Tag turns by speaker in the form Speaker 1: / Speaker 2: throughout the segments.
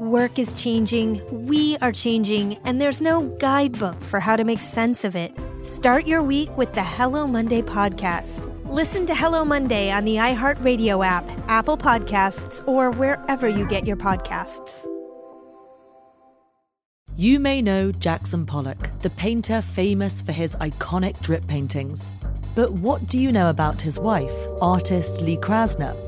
Speaker 1: Work is changing, we are changing, and there's no guidebook for how to make sense of it. Start your week with the Hello Monday podcast. Listen to Hello Monday on the iHeartRadio app, Apple Podcasts, or wherever you get your podcasts.
Speaker 2: You may know Jackson Pollock, the painter famous for his iconic drip paintings. But what do you know about his wife, artist Lee Krasner?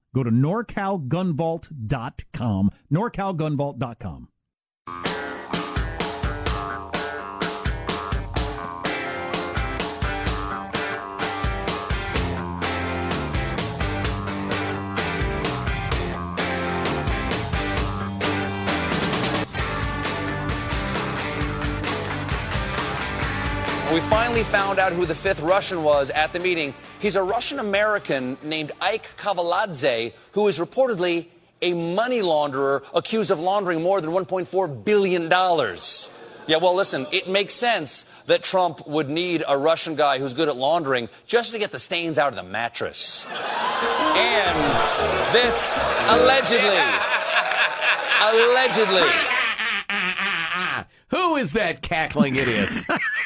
Speaker 3: Go to norcalgunvault.com. norcalgunvault.com.
Speaker 4: We finally found out who the fifth Russian was at the meeting. He's a Russian American named Ike Kaveladze, who is reportedly a money launderer accused of laundering more than $1.4 billion. Yeah, well, listen, it makes sense that Trump would need a Russian guy who's good at laundering just to get the stains out of the mattress. and this allegedly, allegedly,
Speaker 5: who is that cackling idiot?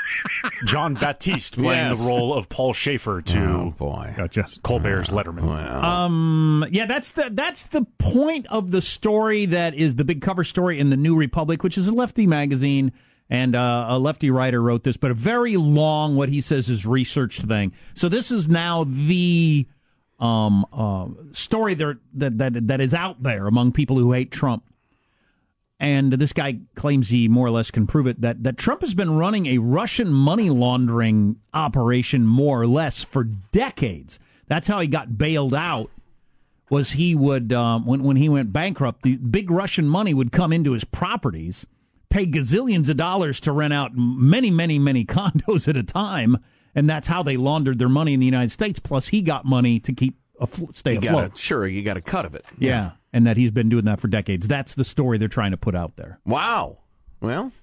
Speaker 6: Jon Batiste playing yes. the role of Paul Shaffer to
Speaker 5: oh, boy.
Speaker 6: Gotcha. Colbert's Letterman.
Speaker 3: Wow. Um, yeah, that's the that's the point of the story that is the big cover story in the New Republic, which is a lefty magazine, and uh, a lefty writer wrote this, but a very long, what he says is researched thing. So this is now the um, uh, story that that that is out there among people who hate Trump and this guy claims he more or less can prove it that, that Trump has been running a Russian money laundering operation more or less for decades. That's how he got bailed out. Was he would um, when when he went bankrupt, the big Russian money would come into his properties, pay gazillions of dollars to rent out many many many condos at a time, and that's how they laundered their money in the United States. Plus, he got money to keep aflo- stay
Speaker 5: you
Speaker 3: afloat.
Speaker 5: Sure, you got a cut of it.
Speaker 3: yeah. yeah and that he's been doing that for decades. That's the story they're trying to put out there.
Speaker 5: Wow. Well,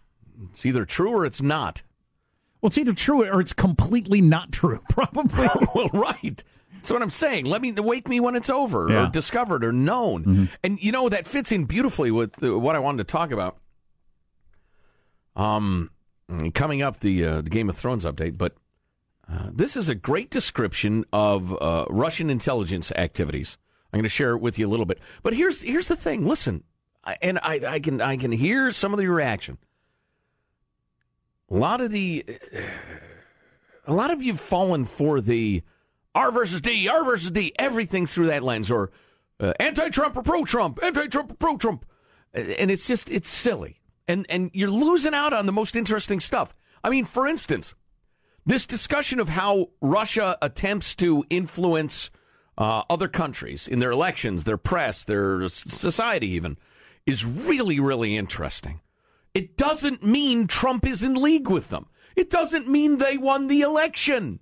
Speaker 5: it's either true or it's not.
Speaker 3: Well, it's either true or it's completely not true, probably.
Speaker 5: well, right. That's what I'm saying. Let me wake me when it's over, yeah. or discovered, or known. Mm-hmm. And you know that fits in beautifully with what I wanted to talk about. Um, coming up, the, uh, the Game of Thrones update, but uh, this is a great description of uh, Russian intelligence activities. I'm going to share it with you a little bit. But here's here's the thing. Listen, and I, I can I can hear some of the reaction. A lot of the, a lot of you've fallen for the R versus D, R versus D, everything's through that lens, or uh, anti-Trump or pro-Trump, anti-Trump or pro-Trump, and it's just it's silly, and and you're losing out on the most interesting stuff. I mean, for instance, this discussion of how Russia attempts to influence uh, other countries in their elections, their press, their society, even, is really really interesting. It doesn't mean Trump is in league with them. It doesn't mean they won the election.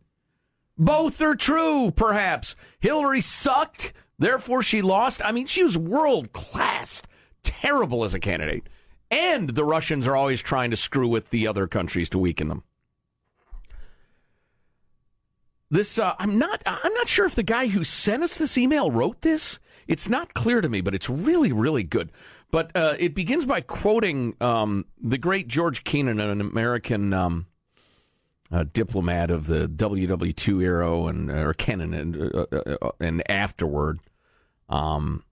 Speaker 5: Both are true, perhaps. Hillary sucked, therefore she lost. I mean, she was world class, terrible as a candidate. And the Russians are always trying to screw with the other countries to weaken them. This uh, I'm not I'm not sure if the guy who sent us this email wrote this. It's not clear to me, but it's really really good. But uh, it begins by quoting um, the great George Kennan, an American um, diplomat of the WW2 era and or Kennan and uh, uh, uh, and afterward, um,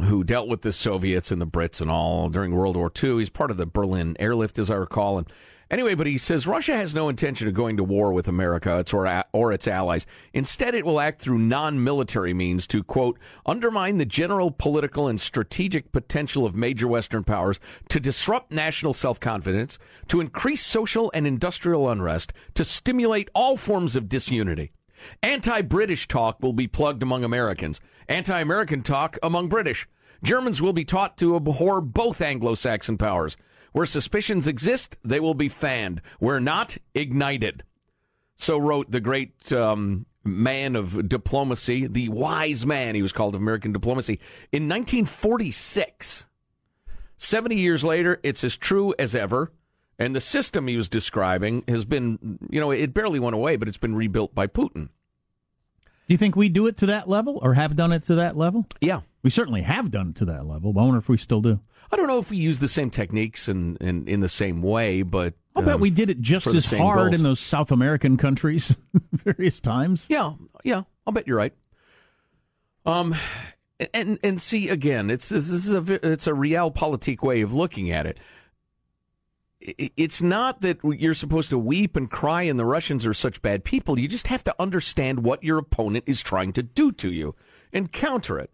Speaker 5: who dealt with the Soviets and the Brits and all during World War II. He's part of the Berlin airlift, as I recall, and Anyway, but he says Russia has no intention of going to war with America or, its allies. Instead, it will act through non military means to, quote, undermine the general political and strategic potential of major Western powers, to disrupt national self confidence, to increase social and industrial unrest, to stimulate all forms of disunity. Anti British talk will be plugged among Americans, anti American talk among British. Germans will be taught to abhor both Anglo Saxon powers. Where suspicions exist, they will be fanned. Where not, ignited. So wrote the great um, man of diplomacy, the wise man, he was called of American diplomacy, in 1946. 70 years later, it's as true as ever. And the system he was describing has been, you know, it barely went away, but it's been rebuilt by Putin.
Speaker 3: Do you think we do it to that level or have done it to that level?
Speaker 5: Yeah.
Speaker 3: We certainly have done it to that level. But I wonder if we still do.
Speaker 5: I don't know if we use the same techniques and in, in, in, the same way, but
Speaker 3: I'll um, bet we did it just as hard
Speaker 5: goals.
Speaker 3: in those South American countries various times.
Speaker 5: Yeah, yeah, I'll bet you're right. Um, and and see again, it's this is a it's a realpolitik way of looking at it. It's not that you're supposed to weep and cry and the Russians are such bad people. You just have to understand what your opponent is trying to do to you and counter it.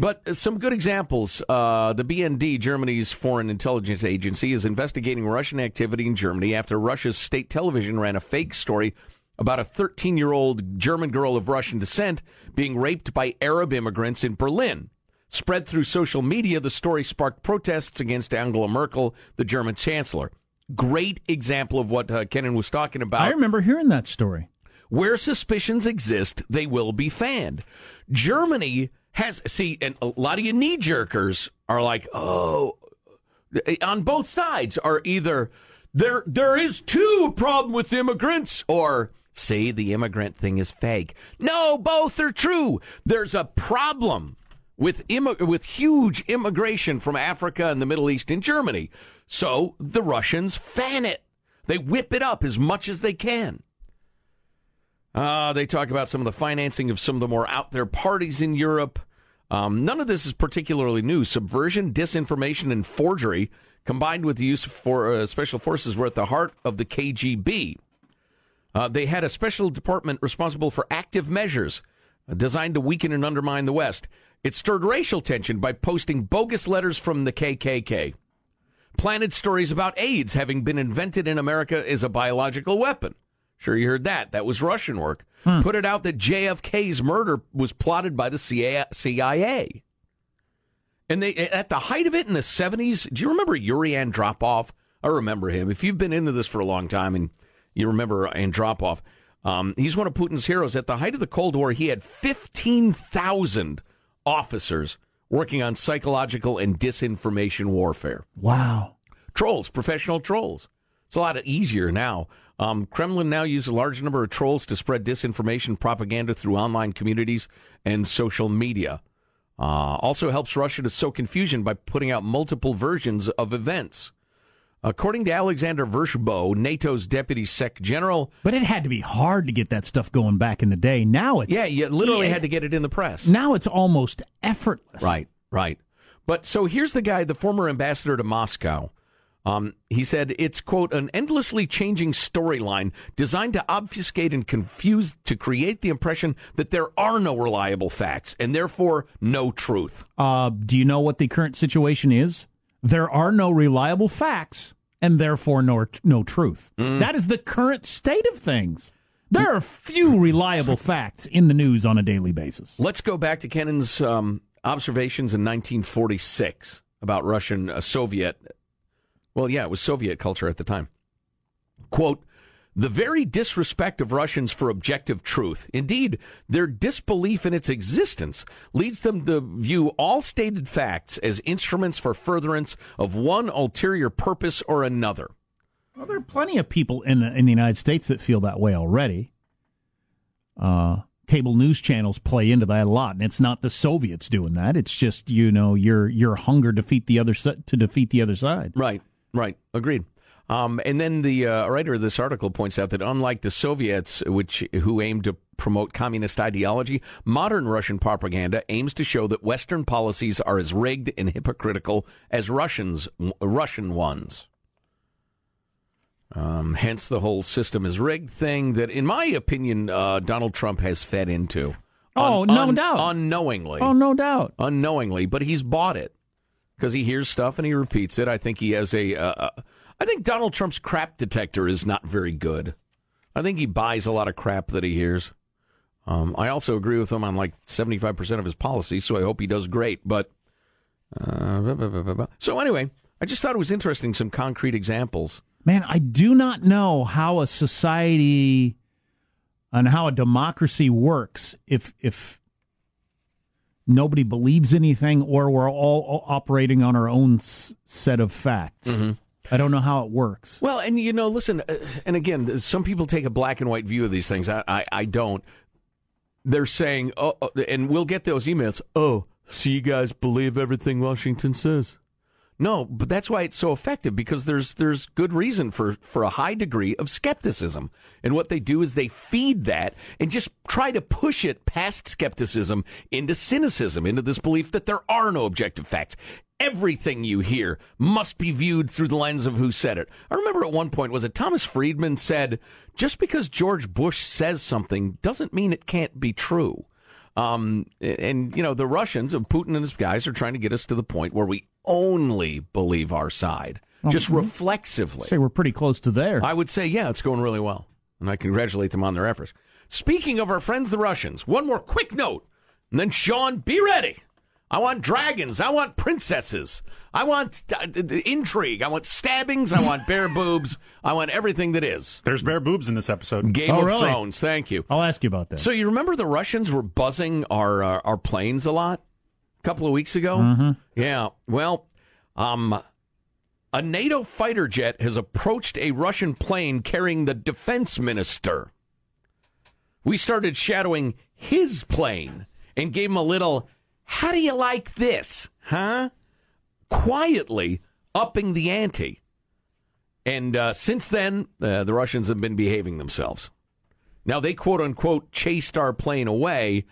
Speaker 5: But some good examples. Uh, the BND, Germany's foreign intelligence agency, is investigating Russian activity in Germany after Russia's state television ran a fake story about a 13 year old German girl of Russian descent being raped by Arab immigrants in Berlin. Spread through social media, the story sparked protests against Angela Merkel, the German chancellor. Great example of what uh, Kennan was talking about. I
Speaker 3: remember hearing that story.
Speaker 5: Where suspicions exist, they will be fanned. Germany has see, and a lot of you knee jerkers are like, oh, on both sides are either there there is two problem with immigrants or say the immigrant thing is fake. No, both are true. There's a problem with Im- with huge immigration from Africa and the Middle East in Germany. So the Russians fan it. They whip it up as much as they can. Uh, they talk about some of the financing of some of the more out there parties in Europe. Um, none of this is particularly new. Subversion, disinformation, and forgery, combined with the use of for, uh, special forces, were at the heart of the KGB. Uh, they had a special department responsible for active measures uh, designed to weaken and undermine the West. It stirred racial tension by posting bogus letters from the KKK. Planted stories about AIDS having been invented in America as a biological weapon. Sure, you heard that. That was Russian work. Hmm. Put it out that JFK's murder was plotted by the CIA. And they, at the height of it in the 70s, do you remember Yuri Andropov? I remember him. If you've been into this for a long time and you remember Andropov, um, he's one of Putin's heroes. At the height of the Cold War, he had 15,000 officers working on psychological and disinformation warfare.
Speaker 3: Wow.
Speaker 5: Trolls, professional trolls. It's a lot easier now. Um, Kremlin now uses a large number of trolls to spread disinformation propaganda through online communities and social media. Uh, also helps Russia to sow confusion by putting out multiple versions of events. According to Alexander Vershbow, NATO's deputy sec general.
Speaker 3: But it had to be hard to get that stuff going back in the day. Now it's.
Speaker 5: Yeah, you literally yeah. had to get it in the press.
Speaker 3: Now it's almost effortless.
Speaker 5: Right, right. But so here's the guy, the former ambassador to Moscow. Um, he said it's, quote, an endlessly changing storyline designed to obfuscate and confuse to create the impression that there are no reliable facts and therefore no truth.
Speaker 3: Uh, do you know what the current situation is? There are no reliable facts and therefore no, no truth. Mm. That is the current state of things. There are few reliable facts in the news on a daily basis.
Speaker 5: Let's go back to Kennan's um, observations in 1946 about Russian uh, Soviet well, yeah, it was Soviet culture at the time. Quote, the very disrespect of Russians for objective truth, indeed, their disbelief in its existence, leads them to view all stated facts as instruments for furtherance of one ulterior purpose or another.
Speaker 3: Well, there are plenty of people in the, in the United States that feel that way already. Uh, cable news channels play into that a lot, and it's not the Soviets doing that. It's just you know your your hunger to defeat the other to defeat the other side.
Speaker 5: Right. Right. Agreed. Um, and then the uh, writer of this article points out that unlike the Soviets, which who aimed to promote communist ideology, modern Russian propaganda aims to show that Western policies are as rigged and hypocritical as Russians Russian ones. Um, hence, the whole system is rigged thing that, in my opinion, uh, Donald Trump has fed into.
Speaker 3: Oh, un- no un- doubt.
Speaker 5: Unknowingly.
Speaker 3: Oh, no doubt.
Speaker 5: Unknowingly, but he's bought it because he hears stuff and he repeats it. I think he has a. Uh, uh, I think Donald Trump's crap detector is not very good. I think he buys a lot of crap that he hears. Um, I also agree with him on like 75% of his policies, so I hope he does great. But uh, blah, blah, blah, so anyway, I just thought it was interesting some concrete examples.
Speaker 3: Man, I do not know how a society and how a democracy works if if nobody believes anything or we're all operating on our own s- set of facts. Mm-hmm. I don't know how it works.
Speaker 5: Well, and you know, listen, uh, and again, some people take a black and white view of these things. I, I, I don't. They're saying, oh, oh, and we'll get those emails. Oh, so you guys believe everything Washington says? No, but that's why it's so effective because there's there's good reason for for a high degree of skepticism. And what they do is they feed that and just try to push it past skepticism into cynicism, into this belief that there are no objective facts. Everything you hear must be viewed through the lens of who said it. I remember at one point was it Thomas Friedman said, just because George Bush says something doesn't mean it can't be true. Um, and, you know, the Russians and Putin and his guys are trying to get us to the point where we only believe our side, oh, just mm-hmm. reflexively.
Speaker 3: Say we're pretty close to there.
Speaker 5: I would say, yeah, it's going really well. And I congratulate them on their efforts. Speaking of our friends, the Russians, one more quick note. And then, Sean, be ready. I want dragons. I want princesses. I want uh, intrigue. I want stabbings. I want bare boobs. I want everything that is.
Speaker 6: There's bare boobs in this episode.
Speaker 5: Game oh, of really? Thrones. Thank you.
Speaker 3: I'll ask you about that.
Speaker 5: So you remember the Russians were buzzing our uh, our planes a lot a couple of weeks ago?
Speaker 3: Mm-hmm.
Speaker 5: Yeah. Well, um, a NATO fighter jet has approached a Russian plane carrying the defense minister. We started shadowing his plane and gave him a little how do you like this? Huh? Quietly upping the ante. And uh, since then, uh, the Russians have been behaving themselves. Now, they quote unquote chased our plane away,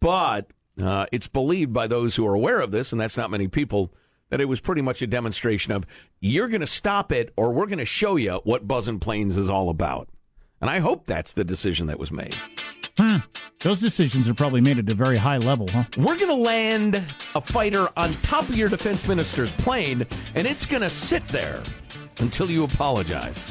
Speaker 5: but uh, it's believed by those who are aware of this, and that's not many people, that it was pretty much a demonstration of you're going to stop it or we're going to show you what buzzing planes is all about. And I hope that's the decision that was made.
Speaker 3: Hmm. Those decisions are probably made at a very high level, huh?
Speaker 5: We're going to land a fighter on top of your defense minister's plane, and it's going to sit there until you apologize.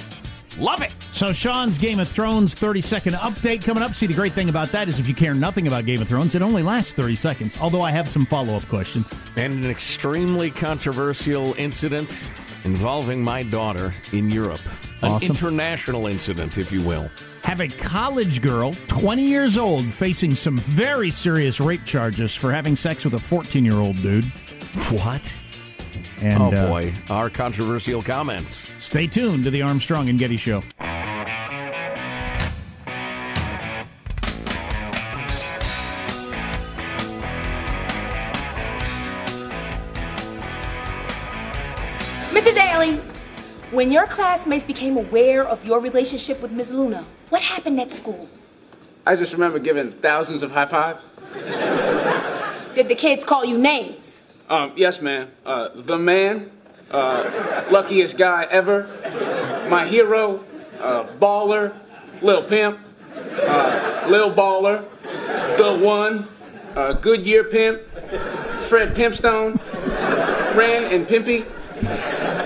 Speaker 5: Love it.
Speaker 3: So Sean's Game of Thrones 30 second update coming up. See, the great thing about that is if you care nothing about Game of Thrones, it only lasts 30 seconds. Although I have some follow up questions.
Speaker 5: And an extremely controversial incident involving my daughter in Europe. An international incident, if you will
Speaker 3: have a college girl, 20 years old, facing some very serious rape charges for having sex with a 14 year old dude.
Speaker 5: What?
Speaker 3: And,
Speaker 5: oh uh, boy, uh, our controversial comments.
Speaker 3: Stay tuned to the Armstrong and Getty Show.
Speaker 7: When your classmates became aware of your relationship with Ms. Luna, what happened at school?
Speaker 8: I just remember giving thousands of high fives.
Speaker 7: Did the kids call you names?
Speaker 8: Um, yes, ma'am. Uh, the man, uh, luckiest guy ever, my hero, uh, baller, Lil Pimp, uh, Lil Baller, the one, uh, Goodyear Pimp, Fred Pimpstone, Ren and Pimpy,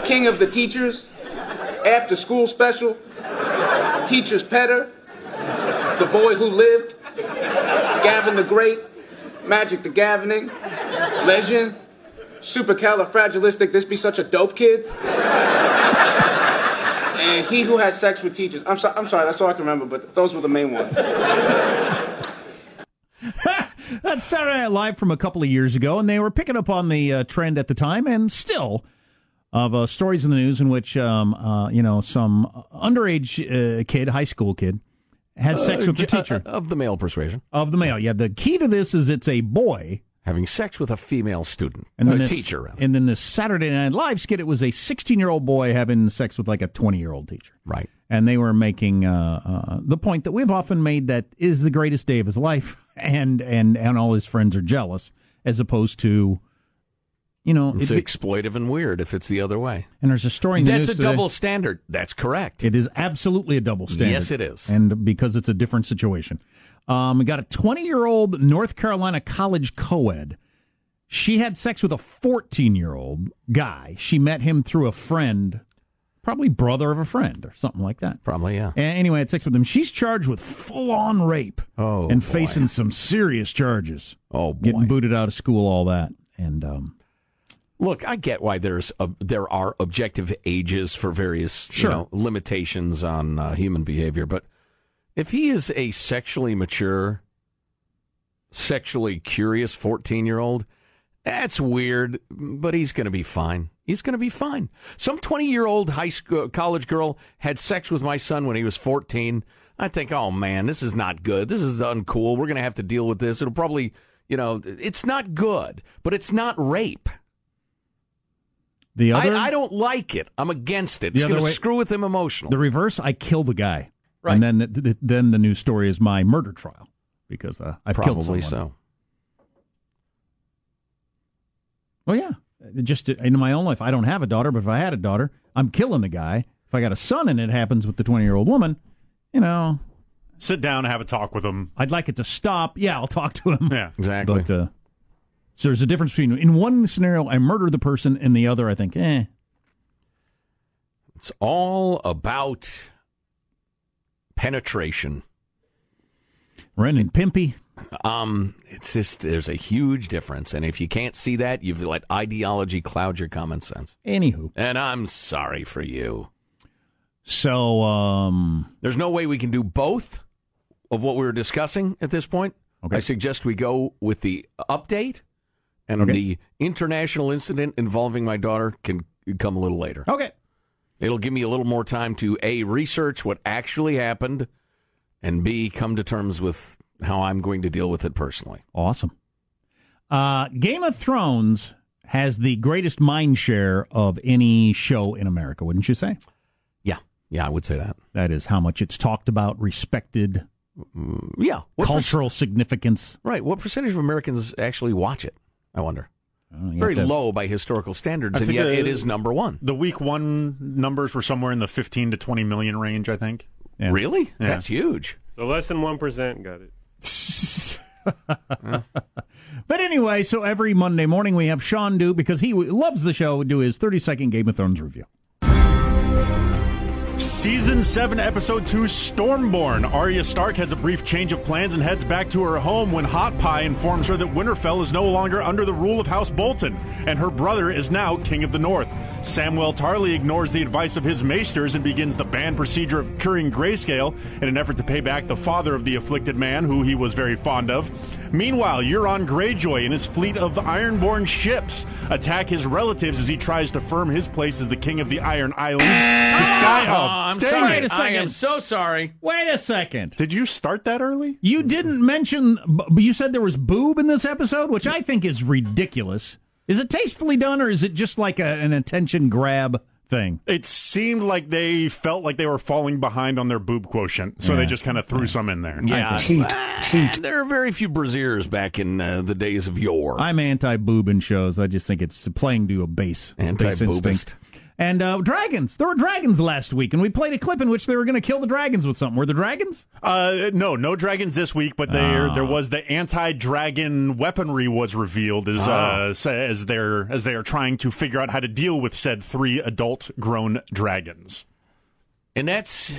Speaker 8: King of the Teachers, After School Special, Teacher's Petter, The Boy Who Lived, Gavin the Great, Magic the Gavining, Legend, Supercalifragilistic, this be such a dope kid. And he who has sex with teachers. I'm, so, I'm sorry, that's all I can remember, but those were the main ones.
Speaker 3: That's Saturday Night Live from a couple of years ago, and they were picking up on the uh, trend at the time, and still of uh, stories in the news in which um, uh, you know some underage uh, kid, high school kid, has sex with the
Speaker 5: Uh,
Speaker 3: teacher
Speaker 5: of the male persuasion.
Speaker 3: of the male. Yeah, the key to this is it's a boy.
Speaker 5: Having sex with a female student,
Speaker 3: And
Speaker 5: a
Speaker 3: then this,
Speaker 5: teacher. rather.
Speaker 3: and then this Saturday Night Live skit, it was a 16 year old boy having sex with like a 20 year old teacher.
Speaker 5: Right.
Speaker 3: And they were making uh, uh, the point that we've often made that is the greatest day of his life, and and and all his friends are jealous, as opposed to, you know,
Speaker 5: It's
Speaker 3: it-
Speaker 5: exploitive and weird if it's the other way.
Speaker 3: and there's a story the
Speaker 5: That's a
Speaker 3: today-
Speaker 5: double standard. That's correct.
Speaker 3: It is absolutely a double standard.
Speaker 5: Yes, it is.
Speaker 3: And because it's a different situation. Um, we got a 20 year old North Carolina college co ed. She had sex with a 14 year old guy. She met him through a friend, probably brother of a friend or something like that.
Speaker 5: Probably, yeah.
Speaker 3: And anyway, had sex with him. She's charged with full on rape
Speaker 5: Oh,
Speaker 3: and
Speaker 5: boy.
Speaker 3: facing some serious charges.
Speaker 5: Oh, boy.
Speaker 3: Getting booted out of school, all that. And um,
Speaker 5: Look, I get why there's a, there are objective ages for various
Speaker 3: Sure.
Speaker 5: you know, limitations on uh, human behavior, but if he is a sexually mature, sexually curious 14 year old, that's weird, but he's going to be fine. He's going to be fine. Some 20 year old high school college girl had sex with my son when he was 14. I think, oh man, this is not good. This is uncool. We're going to have to deal with this. It'll probably, you know, it's not good, but it's not rape.
Speaker 3: The other,
Speaker 5: I, I don't like it. I'm against it.
Speaker 3: The
Speaker 5: It's going to screw with him emotionally.
Speaker 3: the reverse, I kill the guy.
Speaker 5: Right.
Speaker 3: And then the, the, then the news story is my murder trial because uh, I've killed
Speaker 5: Probably
Speaker 3: someone.
Speaker 5: so.
Speaker 3: Well, yeah. Just in my own life, I don't have a daughter, but if I had a daughter, I'm killing the guy. If I got a son and it happens with the 20 year old woman, you know,
Speaker 6: Sit down and have a talk with him.
Speaker 3: I'd like it to stop. Yeah, I'll talk to him.
Speaker 6: Yeah.
Speaker 5: Exactly.
Speaker 3: But uh, so there's a difference between in one scenario, I murder the person, in the other, I think, eh.
Speaker 5: It's all about penetration.
Speaker 3: Ren and Pimpy.
Speaker 5: Um, it's just there's a huge difference, and if you can't see that, you've let ideology cloud your common sense.
Speaker 3: Anywho.
Speaker 5: And I'm sorry for you.
Speaker 3: So, um,
Speaker 5: There's no way we can do both of what we were discussing at this point.
Speaker 3: Okay.
Speaker 5: I suggest we go with the update, and
Speaker 3: Okay.
Speaker 5: the international incident involving my daughter can come a little later.
Speaker 3: okay.
Speaker 5: It'll give me a little more time to A, research what actually happened, and B, come to terms with how I'm going to deal with it personally.
Speaker 3: Awesome. Uh, Game of Thrones has the greatest mind share of any show in America, wouldn't you say?
Speaker 5: Yeah. Yeah, I would say that.
Speaker 3: That is how much it's talked about, respected,
Speaker 5: Yeah. What per-
Speaker 3: cultural significance.
Speaker 5: right. What percentage of Americans actually watch it? I wonder.
Speaker 3: Oh, you
Speaker 5: Very
Speaker 3: to-
Speaker 5: low by historical standards,
Speaker 6: I
Speaker 5: and yet
Speaker 6: the-
Speaker 5: it is number one.
Speaker 6: The week one numbers were somewhere in the 15 to 20 million range, I think.
Speaker 3: Yeah.
Speaker 5: Really?
Speaker 6: Yeah.
Speaker 5: That's huge.
Speaker 9: So less than 1% got it.
Speaker 3: But anyway, so every Monday morning we have Sean do because he loves the show do his 30 second Game of Thrones review.
Speaker 6: Season 7, Episode 2, Stormborn. Arya Stark has a brief change of plans and heads back to her home when Hot Pie informs her that Winterfell is no longer under the rule of House Bolton, and her brother is now King of the North. Samwell Tarly ignores the advice of his maesters and begins the banned procedure of curing grayscale in an effort to pay back the father of the afflicted man, who he was very fond of. Meanwhile, Euron Greyjoy and his fleet of Ironborn ships attack his relatives as he tries to firm his place as the king of the Iron Islands. The Sky.
Speaker 5: I'm
Speaker 3: Dang
Speaker 5: sorry.
Speaker 3: it, a
Speaker 5: I
Speaker 3: second.
Speaker 5: am so sorry.
Speaker 3: Wait a second.
Speaker 6: Did you start that early?
Speaker 3: You didn't mention, but you said there was boob in this episode, which I think is ridiculous. Is it tastefully done or is it just like a, an attention grab thing.
Speaker 6: It seemed like they felt like they were falling behind on their boob quotient, so
Speaker 3: Yeah.
Speaker 6: they just kind of threw some in there.
Speaker 5: Yeah,
Speaker 3: Teat,
Speaker 5: Ah, there are very few braziers back in uh, the days of yore.
Speaker 3: I'm anti-boob in shows. I just think it's playing to a base, base
Speaker 5: Anti-boobist.
Speaker 3: Instinct. And uh, dragons. There were dragons last week, and we played a clip in which they were going to kill the dragons with something. Were there dragons?
Speaker 6: Uh, no, no dragons this week, but there
Speaker 3: Oh.
Speaker 6: there was the anti-dragon weaponry was revealed as uh, as they're as they are trying to figure out how to deal with said three adult grown dragons.
Speaker 5: and that's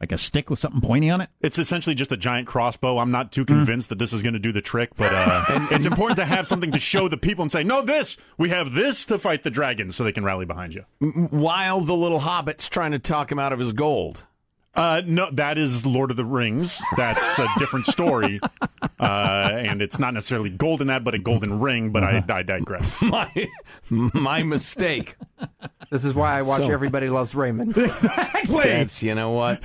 Speaker 3: Like a stick with something pointy on it?
Speaker 6: It's essentially just a giant crossbow. I'm not too convinced that this is going to do the trick, but uh, it's important to have something to show the people and say, "No, this we have this to fight the dragons," so they can rally behind you.
Speaker 5: while the little hobbit's trying to talk him out of his gold.
Speaker 6: Uh, no, that is Lord of the Rings. That's a different story, and it's not necessarily gold in that, but a golden ring. But I, I digress.
Speaker 5: My my mistake.
Speaker 10: This is why I watch
Speaker 5: So-
Speaker 10: Everybody Loves Raymond.
Speaker 5: That's you know what?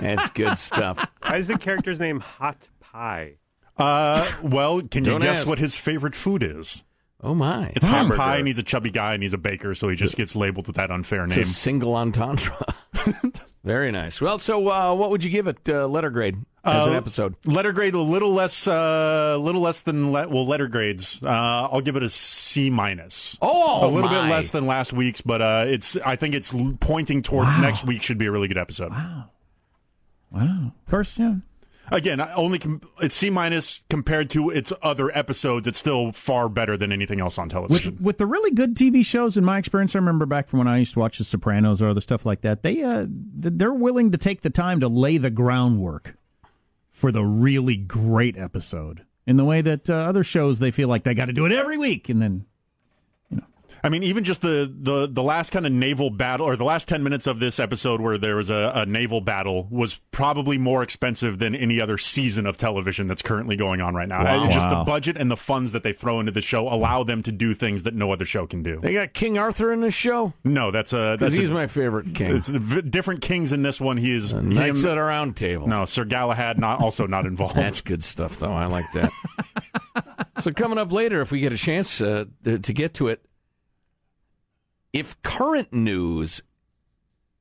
Speaker 5: That's good stuff.
Speaker 9: Why is the character's name Hot Pie?
Speaker 6: Uh, well, can you
Speaker 5: Don't
Speaker 6: guess
Speaker 5: ask.
Speaker 6: what his favorite food is?
Speaker 5: Oh my!
Speaker 6: It's hot
Speaker 5: Hamburger.
Speaker 6: pie, and he's a chubby guy, and he's a baker, so he just gets labeled with that unfair
Speaker 5: It's
Speaker 6: name.
Speaker 5: a single entendre. Very nice. Well, so uh, what would you give it uh, letter grade as an
Speaker 6: Uh,
Speaker 5: episode?
Speaker 6: Letter grade a little less, uh, little less than le- well, letter grades. Uh, I'll give it a C minus.
Speaker 5: Oh,
Speaker 6: a little
Speaker 5: my.
Speaker 6: bit less than last week's, but uh, it's. I think it's pointing towards next week should be a really good episode.
Speaker 3: Wow. Of course, yeah.
Speaker 6: Again, only com- it's C minus compared to its other episodes. It's still far better than anything else on television.
Speaker 3: with the really good TV shows, in my experience, I remember back from when I used to watch The Sopranos or other stuff like that. They uh, they're willing to take the time to lay the groundwork for the really great episode. In the way that uh, other shows, they feel like they got to do it every week, and then
Speaker 6: I mean, even just the, the, the last kind of naval battle, or the last 10 minutes of this episode where there was a, a naval battle, was probably more expensive than any other season of television that's currently going on right now.
Speaker 3: Wow.
Speaker 6: Just the budget and the funds that they throw into the show allow them to do things that no other show can do.
Speaker 5: They got King Arthur in this show
Speaker 6: No, that's a.
Speaker 5: because he's
Speaker 6: a,
Speaker 5: my favorite king.
Speaker 6: It's different kings in this one. He is.
Speaker 5: Knights
Speaker 6: him-
Speaker 5: at a round table.
Speaker 6: no, Sir Galahad not also not involved.
Speaker 5: That's good stuff, though. I like that. so coming up later, if we get a chance uh, to get to it, if current news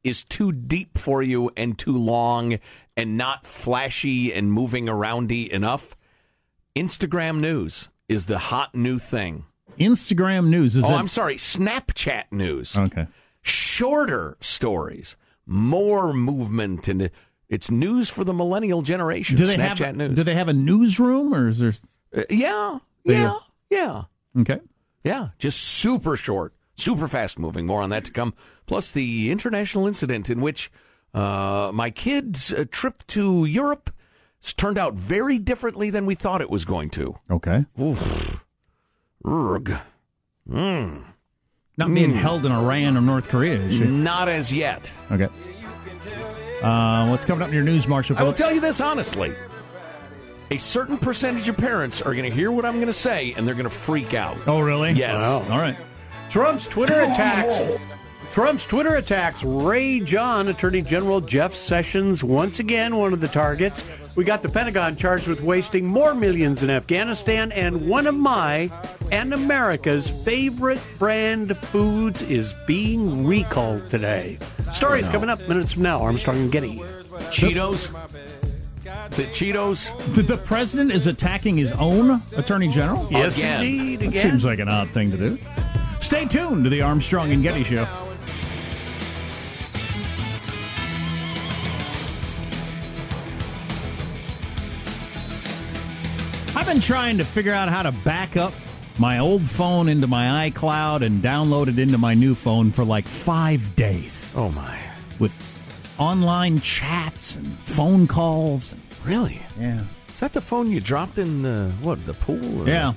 Speaker 5: is too deep for you and too long and not flashy and moving aroundy enough, Instagram news is the hot new thing.
Speaker 3: Instagram news is
Speaker 5: oh, I'm sorry, Snapchat news.
Speaker 3: okay.
Speaker 5: Shorter stories, more movement, and it's news for the millennial generation.
Speaker 3: Do they
Speaker 5: Snapchat
Speaker 3: have
Speaker 5: news.
Speaker 3: Do they have a newsroom or is there?
Speaker 5: Uh, yeah, yeah, yeah,
Speaker 3: Okay.
Speaker 5: yeah. Just super short, super fast moving. More on that to come. Plus the international incident in which uh, my kid's uh, trip to Europe has turned out very differently than we thought it was going to.
Speaker 3: Okay.
Speaker 5: Oof. Urgh. Mm.
Speaker 3: Not being held in Iran or North Korea, is she?
Speaker 5: Not as yet.
Speaker 3: Okay. Uh, what's coming up in your news, Marshall?
Speaker 5: I will tell you this honestly. A certain percentage of parents are going to hear what I'm going to say and they're going to freak out.
Speaker 3: Oh, really?
Speaker 5: Yes.
Speaker 3: All right.
Speaker 11: Trump's Twitter attacks. Trump's Twitter attacks rage on. Attorney General Jeff Sessions, once again, one of the targets. We got the Pentagon charged with wasting more millions in Afghanistan, and one of my and America's favorite brand foods is being recalled today. Stories coming up minutes from now. Armstrong and Getty.
Speaker 5: Cheetos? Is it Cheetos?
Speaker 3: The, the president is attacking his own attorney general?
Speaker 11: Yes,
Speaker 5: Again.
Speaker 11: indeed.
Speaker 3: That
Speaker 11: Again.
Speaker 3: seems like an odd thing to do. Stay tuned to the Armstrong and Getty Show. I've been trying to figure out how to back up my old phone into my iCloud and download it into my new phone for like five days
Speaker 5: Oh, my.
Speaker 3: with online chats and phone calls.
Speaker 5: Really?
Speaker 3: Yeah.
Speaker 5: Is that the phone you dropped in, uh, what, the pool? or-
Speaker 3: Yeah.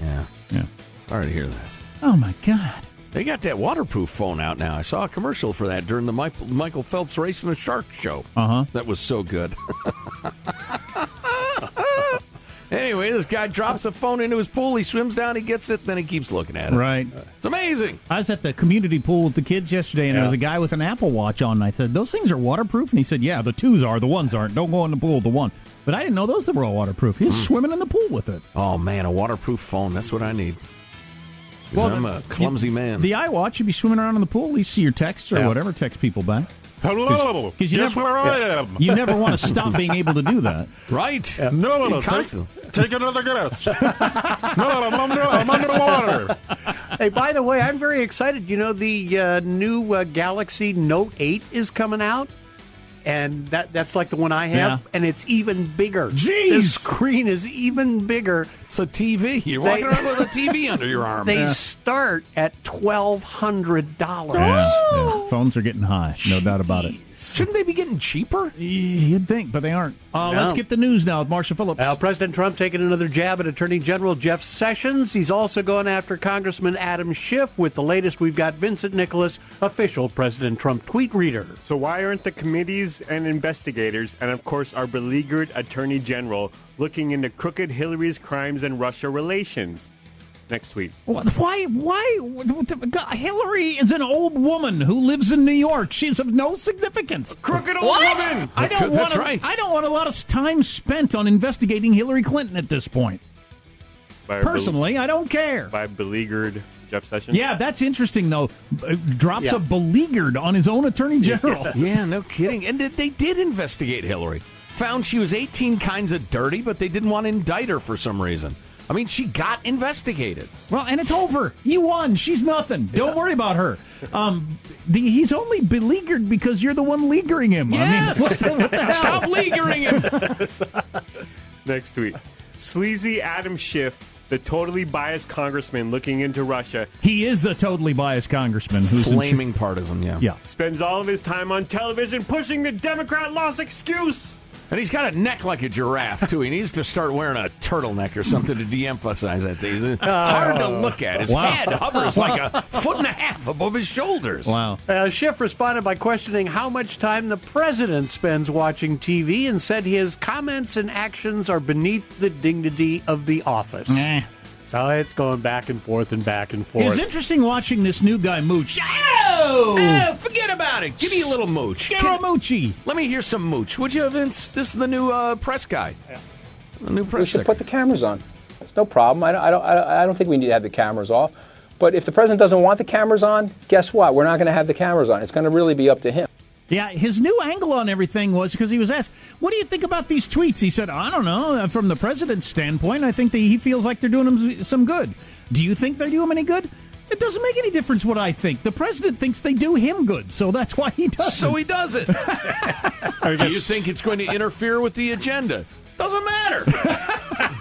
Speaker 5: Yeah.
Speaker 3: Yeah.
Speaker 5: Sorry to hear that.
Speaker 3: Oh my God.
Speaker 5: They got that waterproof phone out now. I saw a commercial for that during the Michael, Phelps Race and the Shark show.
Speaker 3: Uh huh.
Speaker 5: That was so good. anyway, this guy drops a phone into his pool. He swims down, he gets it, then he keeps looking at it.
Speaker 3: Right.
Speaker 5: It's amazing.
Speaker 3: I was at the community pool with the kids yesterday, and there was a guy with an Apple Watch on. And I said, "Those things are waterproof," and he said, "Yeah, the twos are. The ones aren't. Don't go in the pool. with The one." But I didn't know those were all waterproof. He's swimming in the pool with it.
Speaker 5: Oh, man, a waterproof phone. That's what I need. Because I'm a clumsy man.
Speaker 3: The iWatch, you'd be swimming around in the pool, at least see your texts or
Speaker 6: Yeah.
Speaker 3: whatever. Text people back.
Speaker 6: Hello.
Speaker 3: Because you,
Speaker 6: Guess
Speaker 3: never,
Speaker 6: where I am?
Speaker 3: you never want to stop being able to do that.
Speaker 5: right?
Speaker 6: No, no, no. Take, take another guess. no, no, no. I'm under, I'm under the water.
Speaker 11: Hey, by the way, I'm very excited. You know, the uh, new uh, Galaxy Note 8 is coming out. And that that's like the one I have,
Speaker 3: Yeah.
Speaker 11: and it's even bigger.
Speaker 3: Jeez!
Speaker 11: The screen is even bigger.
Speaker 5: It's a TV. You're
Speaker 11: They-
Speaker 5: walking around with a TV under your arm.
Speaker 11: They start at twelve hundred dollars.
Speaker 3: Yeah, yeah. Phones are getting high, no doubt about it.
Speaker 5: Shouldn't they be getting cheaper?
Speaker 3: You'd think, but they aren't. Uh,
Speaker 11: No.
Speaker 3: Let's get the news now with Marsha Phillips.
Speaker 11: Now, President Trump taking another jab at Attorney General Jeff Sessions. He's also going after Congressman Adam Schiff. With the latest, we've got Vincent Nicholas, official President Trump tweet reader.
Speaker 9: So why aren't the committees and investigators, and of course our beleaguered Attorney General, looking into crooked Hillary's crimes and Russia relations? Next week.
Speaker 3: Why? Why? Hillary is an old woman who lives in New York. She's of no significance.
Speaker 9: Crooked old woman!
Speaker 3: I don't
Speaker 5: That's
Speaker 3: want.
Speaker 5: right.
Speaker 3: I don't want a lot of time spent on investigating Hillary Clinton at this point.
Speaker 9: By our bel-
Speaker 3: Personally, I don't care.
Speaker 9: by beleaguered Jeff Sessions.
Speaker 3: Yeah, that's interesting though. Drops
Speaker 11: Yeah.
Speaker 3: a beleaguered on his own attorney general.
Speaker 5: Yeah, no kidding. And they- they did investigate Hillary. Found she was 18 kinds of dirty, but they didn't want to indict her for some reason. I mean, she got investigated.
Speaker 3: Well, and it's over. You won. She's nothing. Don't worry about her. Um, the, he's only beleaguered because you're the one leaguering him.
Speaker 5: Yes.
Speaker 3: I mean, what, what?
Speaker 5: Stop leaguering him.
Speaker 9: Next tweet. Sleazy Adam Schiff, the totally biased congressman looking into Russia,
Speaker 3: He is a totally biased congressman who's in
Speaker 5: Flaming partisan, yeah.
Speaker 3: Yeah.
Speaker 9: spends all of his time on television pushing the Democrat loss excuse.
Speaker 5: And he's got a neck like a giraffe, too. He needs to start wearing a turtleneck or something to de emphasize that thing. It's hard to look at. His
Speaker 3: Wow.
Speaker 5: head hovers like a foot and a half above his shoulders.
Speaker 3: Wow.
Speaker 11: Uh, Schiff responded by questioning how much time the president spends watching TV and said his comments and actions are beneath the dignity of the office.
Speaker 3: Eh.
Speaker 11: So it's going back and forth and back and
Speaker 3: It
Speaker 11: forth.
Speaker 3: was interesting watching this new guy mooch.
Speaker 5: Oh,
Speaker 3: Oh,
Speaker 5: forget about it. Give me a little mooch.
Speaker 3: Garo
Speaker 5: Can-
Speaker 3: Moochie.
Speaker 5: Let me hear some mooch. Would you, Vince? This is the new uh, press guy. The new press
Speaker 12: We should
Speaker 5: secretary.
Speaker 12: put the cameras on. There's no problem. I, don't, I don't- I don't think we need to have the cameras off. But if the president doesn't want the cameras on, guess what? We're not going to have the cameras on. It's going to really be up to him.
Speaker 3: Yeah, his new angle on everything was because he was asked, "What do you think about these tweets?" He said, "I don't know. Uh, From the president's standpoint, I think that he feels like they're doing him some good. Do you think they do him any good?" It doesn't make any difference what I think. The president thinks they do him good, so that's why he does.
Speaker 5: So he does it. do you think it's going to interfere with the agenda? Doesn't matter.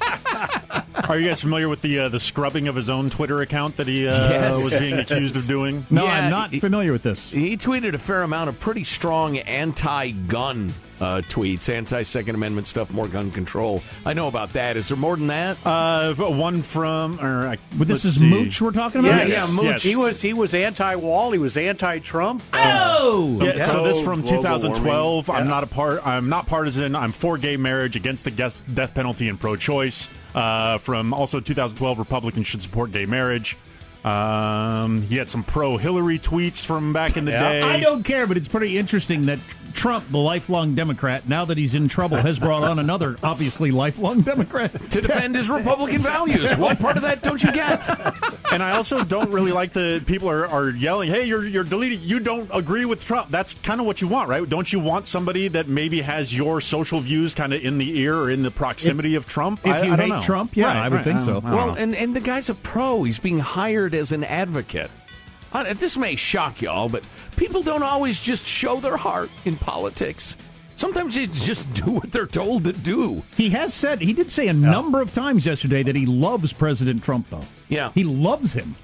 Speaker 6: Are you guys familiar with the uh, the scrubbing of his own Twitter account that he uh,
Speaker 5: Yes.
Speaker 6: was being accused of doing?
Speaker 3: No,
Speaker 5: Yeah,
Speaker 3: I'm not
Speaker 5: he-
Speaker 3: familiar with this.
Speaker 5: He tweeted a fair amount of pretty strong anti-gun uh, tweets, anti-Second Amendment stuff, more gun control. I know about that. Is there more than that?
Speaker 6: Uh, one from. Or, I,
Speaker 3: But this is
Speaker 6: see.
Speaker 3: Mooch we're talking about.
Speaker 5: Yeah, yeah, Mooch.
Speaker 6: Yes.
Speaker 11: He was he was anti-wall. He was anti-Trump.
Speaker 3: Oh,
Speaker 6: Yeah, so this from
Speaker 9: Global
Speaker 6: 2012. I'm not a part. I'm not partisan. I'm for gay marriage, against the death, death penalty, and pro-choice. Uh, from also 2012, Republicans should support gay marriage. Um, he had some pro-Hillary tweets from back in the day.
Speaker 3: I don't care, but it's pretty interesting that Trump, the lifelong Democrat, now that he's in trouble, has brought on another obviously lifelong Democrat
Speaker 5: to defend his Republican values. What part of that don't you get?
Speaker 6: and I also don't really like the people are, are yelling, "Hey, you're you're deleting. You don't agree with Trump." That's kind of what you want, right? Don't you want somebody that maybe has your social views kind of in the ear or in the proximity of Trump?
Speaker 3: if
Speaker 6: I,
Speaker 3: you
Speaker 6: I don't
Speaker 3: hate
Speaker 6: know.
Speaker 3: Trump, yeah,
Speaker 6: Right,
Speaker 3: I would
Speaker 6: right.
Speaker 3: think
Speaker 6: I
Speaker 3: so.
Speaker 6: don't- I don't
Speaker 5: Well, and, and the guy's a pro. He's being hired as an advocate. This may shock y'all, but people don't always just show their heart in politics. Sometimes they just do what they're told to do.
Speaker 3: He has said he did say a number of times yesterday that he loves President Trump, though.
Speaker 5: Yeah.
Speaker 3: he loves him.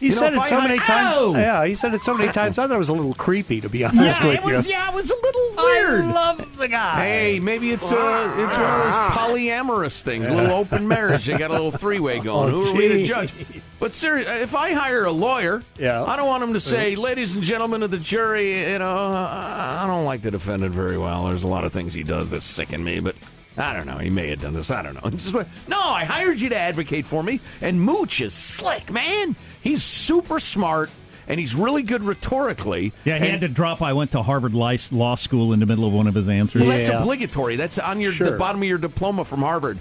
Speaker 11: He
Speaker 5: You
Speaker 11: said
Speaker 5: if
Speaker 11: it so
Speaker 5: had-
Speaker 11: many times.
Speaker 3: Ow!
Speaker 11: Yeah, he said it so many times. I thought it was a little creepy, to be honest
Speaker 3: Yeah,
Speaker 11: with
Speaker 3: it was.
Speaker 11: you.
Speaker 3: Yeah, it was a little weird.
Speaker 11: I love the guy.
Speaker 5: Hey, maybe it's uh, it's one of those ah. polyamorous things, a little open marriage. They got a little three way oh, going.
Speaker 11: Oh,
Speaker 5: Who are we to judge? But seriously, uh, if I hire a lawyer,
Speaker 11: Yeah.
Speaker 5: I don't want him to say, uh-huh. "Ladies and gentlemen of the jury, you know, I I don't like the defendant very well. There's a lot of things he does that sicken me, but." I don't know. He may have done this. I don't know. Just, no, I hired you to advocate for me. And Mooch is slick, man. He's super smart, and he's really good rhetorically.
Speaker 3: Yeah, he
Speaker 5: and,
Speaker 3: had to drop. I went to Harvard Law School in the middle of one of his answers.
Speaker 5: Well, that's
Speaker 11: Yeah.
Speaker 5: obligatory. That's on your the bottom of your diploma from Harvard.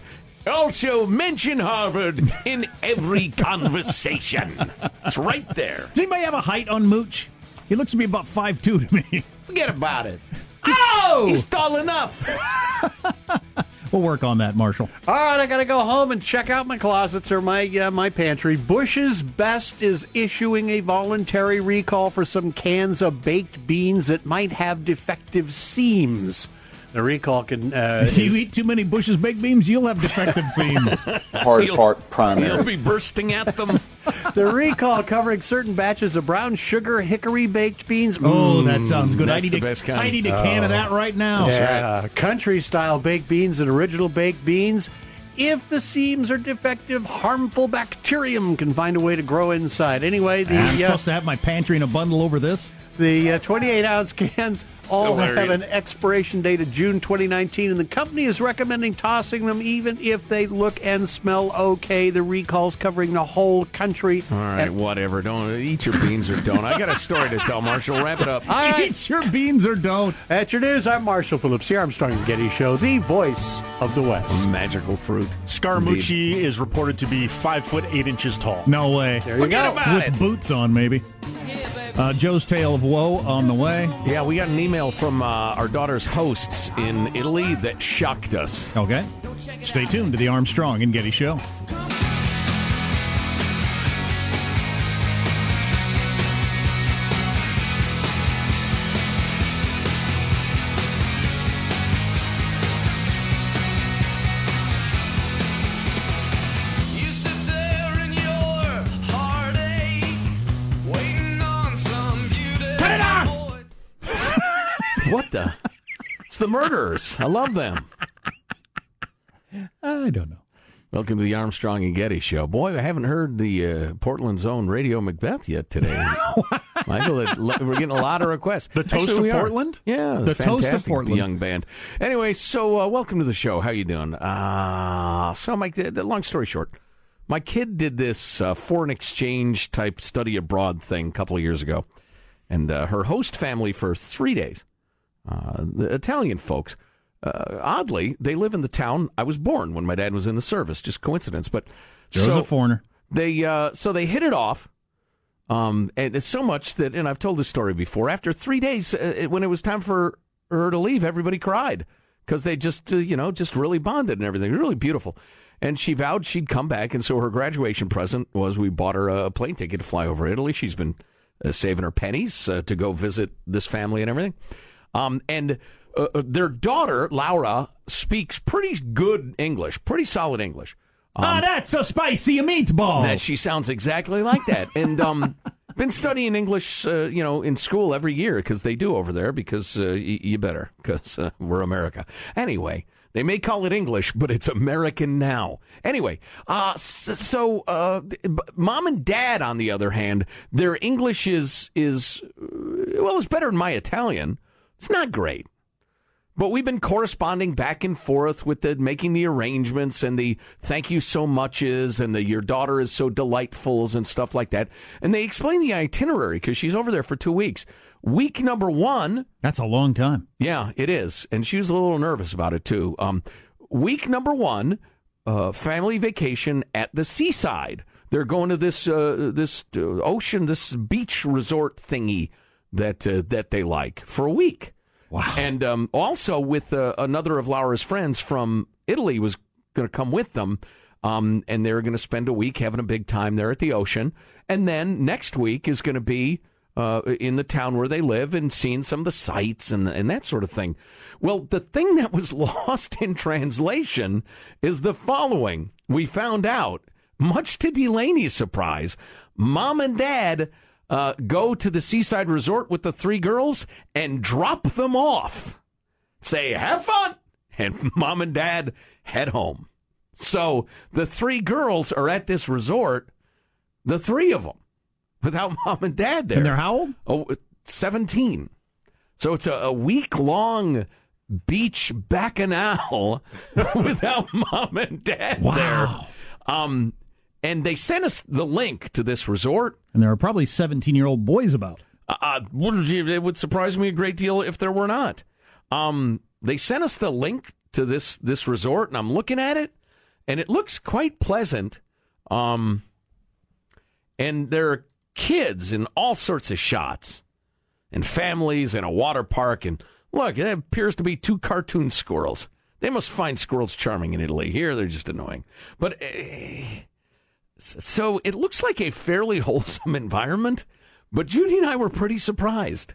Speaker 5: Also, mention Harvard in every conversation. It's right there.
Speaker 3: Does anybody have a height on Mooch? He looks to be about five two to me.
Speaker 5: Forget about it.
Speaker 3: oh!
Speaker 5: He's tall enough.
Speaker 3: We'll work on that, Marshall.
Speaker 11: All right, I got to go home and check out my closets or my uh, my pantry. Bush's Best is issuing a voluntary recall for some cans of baked beans that might have defective seams. The recall can. Uh,
Speaker 3: if you
Speaker 11: is-
Speaker 3: eat too many Bush's baked beans, you'll have defective seams.
Speaker 12: Hard
Speaker 5: He'll-
Speaker 12: part primary.
Speaker 5: He'll be bursting at them.
Speaker 11: The recall covering certain batches of brown sugar hickory baked beans.
Speaker 3: Oh, that sounds good. I
Speaker 5: That's
Speaker 3: need
Speaker 5: the
Speaker 3: a,
Speaker 5: best kind.
Speaker 3: I need a can of that right now.
Speaker 11: Yeah, country style baked beans and original baked beans. If the seams are defective, harmful bacterium can find a way to grow inside. Anyway, the
Speaker 3: I'm
Speaker 11: uh,
Speaker 3: supposed to have my pantry in a bundle over this.
Speaker 11: The uh, 28 ounce cans all have an expiration date of June 2019, and the company is recommending tossing them even if they look and smell okay. The recall's covering the whole country.
Speaker 5: All right, whatever. Don't eat your beans or don't. I got a story to tell, Marshall. Wrap it up.
Speaker 11: All right.
Speaker 3: Eat your beans or don't.
Speaker 11: At your news, I'm Marshall Phillips, the Armstrong and Getty Show, the voice of the West.
Speaker 5: Magical fruit.
Speaker 6: Scaramucci is reported to be five foot eight inches tall.
Speaker 3: No way.
Speaker 11: There you
Speaker 5: Forget
Speaker 11: go.
Speaker 5: about
Speaker 3: With
Speaker 5: it.
Speaker 3: boots on, maybe. Uh, Joe's Tale of Woe on the way.
Speaker 5: Yeah, we got an email from uh, our daughter's hosts in Italy that shocked us.
Speaker 3: Okay. Stay tuned to the Armstrong and Getty Show.
Speaker 5: Murderers. I love them.
Speaker 3: I don't know.
Speaker 5: Welcome to the Armstrong and Getty Show. Boy, I haven't heard the uh, Portland's own Radio Macbeth yet today. Michael, we're getting a lot of requests.
Speaker 6: The Toast of
Speaker 5: we are.
Speaker 6: Portland?
Speaker 5: Yeah,
Speaker 3: The Toast of Portland.
Speaker 5: young band. Anyway, so uh, welcome to the show. How you doing? Uh, so, Mike, the, the long story short, my kid did this uh, foreign exchange type study abroad thing a couple of years ago, and uh, her host family for three days, uh, the Italian folks. Uh, oddly, they live in the town I was born when my dad was in the service. Just coincidence, but
Speaker 3: Joe's
Speaker 5: so
Speaker 3: a foreigner.
Speaker 5: they uh, so they hit it off, um, and it's so much that, and I've told this story before. After three days, uh, it- when it was time for her to leave, everybody cried because they just uh, you know just really bonded and everything. It was really beautiful. And she vowed she'd come back, and so her graduation present was we bought her a plane ticket to fly over Italy. She's been uh, saving her pennies uh, to go visit this family and everything. Um, and uh, uh, their daughter Laura speaks pretty good English, pretty solid English.
Speaker 3: ah, that's a spicy meatball.
Speaker 5: That she sounds exactly like that, and um, been studying English, uh, you know, in school every year because they do over there. Because uh, y- you better, because uh, we're America. Anyway, they may call it English, but it's American now. Anyway, uh, so uh, mom and dad, on the other hand, their English is is uh, well, it's better than my Italian. It's not great. But we've been corresponding back and forth with the making the arrangements and the thank you so muches and the your daughter is so delightfuls and stuff like that. And they explain the itinerary because she's over there for two weeks. Week number one,
Speaker 3: That's a long time.
Speaker 5: yeah, it is, and she was a little nervous about it too. Um, week number one, uh, family vacation at the seaside. They're going to this uh, this uh, ocean, this beach resort thingy that uh, that they like for a week. Wow! And um, also with uh, another of Laura's friends from Italy was going to come with them, um, and they're going to spend a week having a big time there at the ocean. And then next week is going to be uh, in the town where they live and seeing some of the sights and and that sort of thing. Well, the thing that was lost in translation is the following: we found out, much to Delaney's surprise, mom and dad. Uh, go to the seaside resort with the three girls and drop them off. Say, have fun. And mom and dad head home. So the three girls are at this resort, the three of them, without mom and dad there.
Speaker 3: And they're how old?
Speaker 5: Oh, 17. So it's a, a week long beach bacchanal without mom and dad
Speaker 3: Wow.
Speaker 5: there. Um, and they sent us the link to this resort.
Speaker 3: And there are probably 17 year old boys about.
Speaker 5: Uh, it would surprise me a great deal if there were not. Um, they sent us the link to this this resort, and I'm looking at it, and it looks quite pleasant. Um, and there are kids in all sorts of shots, and families, and a water park, and look, it appears to be two cartoon squirrels. They must find squirrels charming in Italy. Here, they're just annoying. But uh, so it looks like a fairly wholesome environment. But Judy and I were pretty surprised.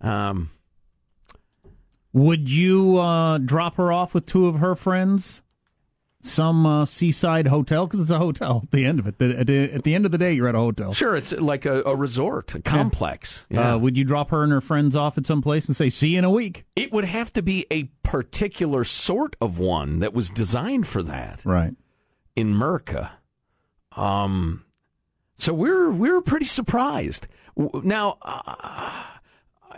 Speaker 5: Um,
Speaker 3: Would you uh, drop her off with two of her friends? Some uh, seaside hotel because it's a hotel. At the end of it, The- at the, at the end of the day, you're at a hotel.
Speaker 5: sure, it's like a, a resort, a complex. Yeah.
Speaker 3: Uh, would you drop her and her friends off at some place and say, "See you in a week"?
Speaker 5: it would have to be a particular sort of one that was designed for that.
Speaker 3: Right.
Speaker 5: in Merca. Um, so we're we're pretty surprised. Now, uh,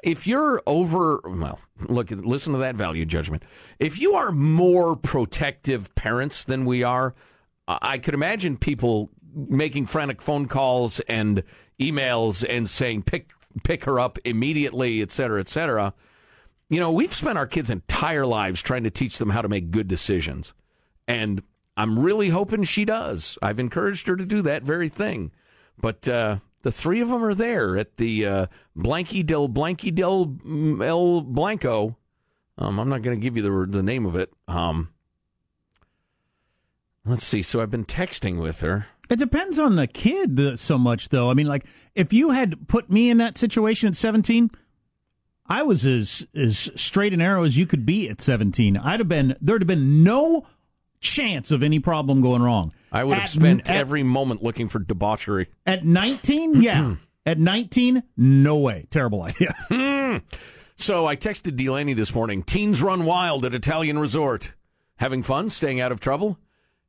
Speaker 5: if you're over, well, look, listen to that value judgment. If you are more protective parents than we are, I could imagine people making frantic phone calls and emails and saying pick pick her up immediately, et cetera, et cetera. You know, we've spent our kids' entire lives trying to teach them how to make good decisions. And I'm really hoping she does. I've encouraged her to do that very thing. But uh, the three of them are there at the uh, Blanky del Blanky del mm, El Blanco. Um, I'm not going to give you the the name of it. Um, let's see. So I've been texting with her.
Speaker 3: It depends on the kid so much, though. I mean, like if you had put me in that situation at 17, I was as as straight and narrow as you could be at 17. I'd have been there'd have been no chance of any problem going wrong.
Speaker 5: I would have
Speaker 3: At-
Speaker 5: spent
Speaker 3: at-
Speaker 5: every moment looking for debauchery.
Speaker 3: at 19. Yeah, at 19, no way. Terrible idea.
Speaker 5: So I texted Delaney this morning. Teens run wild at Italian resort. Having fun, staying out of trouble?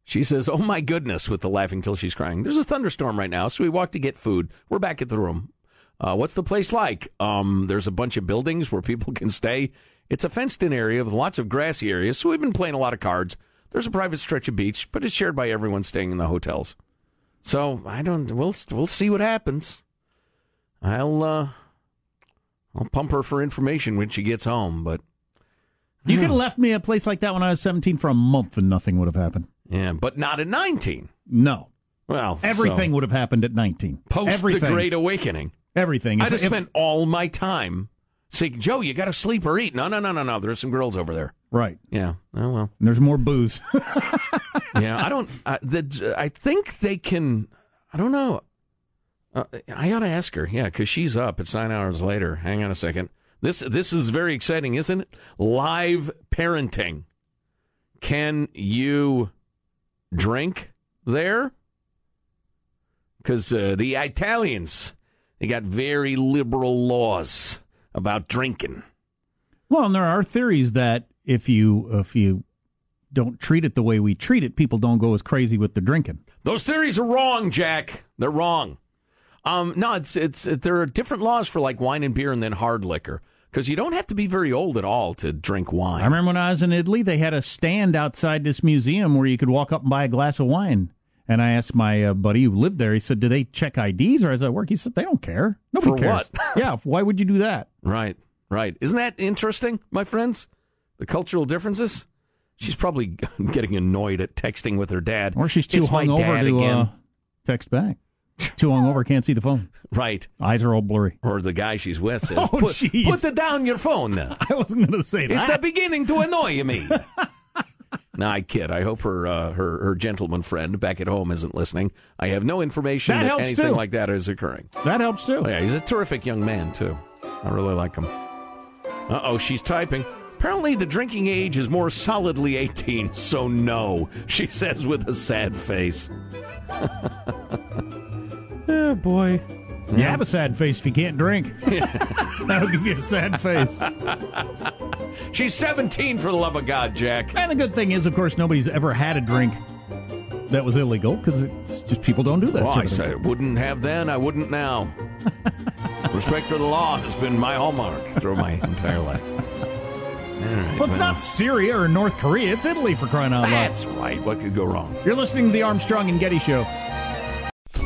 Speaker 5: She says, Oh my goodness, with the laughing till she's crying. There's a thunderstorm right now, so we walked to get food. We're back at the room. Uh, what's the place like? Um, there's a bunch of buildings where people can stay. It's a fenced in area with lots of grassy areas, so we've been playing a lot of cards. There's a private stretch of beach, but it's shared by everyone staying in the hotels. So I don't. We'll we'll see what happens. I'll uh, I'll pump her for information when she gets home, but
Speaker 3: You could have left me a place like that when I was 17 for a month and nothing would have happened.
Speaker 5: yeah, but not at 19.
Speaker 3: No.
Speaker 5: Well,
Speaker 3: Everything
Speaker 5: so,
Speaker 3: would have happened at 19.
Speaker 5: post
Speaker 3: Everything.
Speaker 5: the Great Awakening.
Speaker 3: Everything.
Speaker 5: I'd have
Speaker 3: if-
Speaker 5: spent all my time saying, "Joe, you got to sleep or eat." No, no, no, no, no. There's some girls over there.
Speaker 3: Right.
Speaker 5: Yeah. Oh well.
Speaker 3: And there's more booze.
Speaker 5: yeah. I don't. Uh, the, I think they can. I don't know. Uh, I ought to ask her. Yeah, because she's up. It's nine hours later. Hang on a second. This this is very exciting, isn't it? Live parenting. Can you drink there? Because uh, the Italians they got very liberal laws about drinking.
Speaker 3: Well, and there are theories that if you if you don't treat it the way we treat it, people don't go as crazy with the drinking.
Speaker 5: Those theories are wrong, Jack. They're wrong. Um, no, it's it's there are different laws for like wine and beer and then hard liquor because you don't have to be very old at all to drink wine.
Speaker 3: I remember when I was in Italy, they had a stand outside this museum where you could walk up and buy a glass of wine. And I asked my uh, buddy who lived there. He said, "Do they check IDs or is that work?" He said, "They don't care. Nobody
Speaker 5: For
Speaker 3: cares."
Speaker 5: what?
Speaker 3: yeah, why would you do that?
Speaker 5: Right, right. Isn't that interesting, my friends? The cultural differences. She's probably getting annoyed at texting with her dad,
Speaker 3: Or she's too
Speaker 5: It's
Speaker 3: hungover to
Speaker 5: again.
Speaker 3: uh, text back. Too hungover, can't see the phone.
Speaker 5: right.
Speaker 3: Eyes are all blurry.
Speaker 5: Or the guy she's with says,
Speaker 3: Oh,
Speaker 5: put,
Speaker 3: jeez.
Speaker 5: put it down your phone.
Speaker 3: I wasn't going to say
Speaker 5: It's
Speaker 3: that.
Speaker 5: uh, beginning to annoy me. No, I kid. I hope her, uh, her her gentleman friend back at home isn't listening. I have no information
Speaker 3: That
Speaker 5: that, anything
Speaker 3: too.
Speaker 5: like that is occurring.
Speaker 3: that helps too.
Speaker 5: Yeah, he's a terrific young man too. I really like him. Uh oh, she's typing. Apparently, the drinking age is more solidly 18, so no, she says with a sad face. oh, boy.
Speaker 3: You have a sad face if you can't drink. That'll give you a sad face.
Speaker 5: She's 17 for the love of God, Jack.
Speaker 3: And the good thing is, of course, nobody's ever had a drink that was illegal because it's just people don't do that.
Speaker 5: Well, I said I wouldn't have then, I wouldn't now. Respect for the law has been my hallmark through my entire life. Right,
Speaker 3: Well, it's not Syria or North Korea. It's Italy for crying out loud.
Speaker 5: That's right. What could go wrong?
Speaker 3: You're listening to the Armstrong and Getty Show.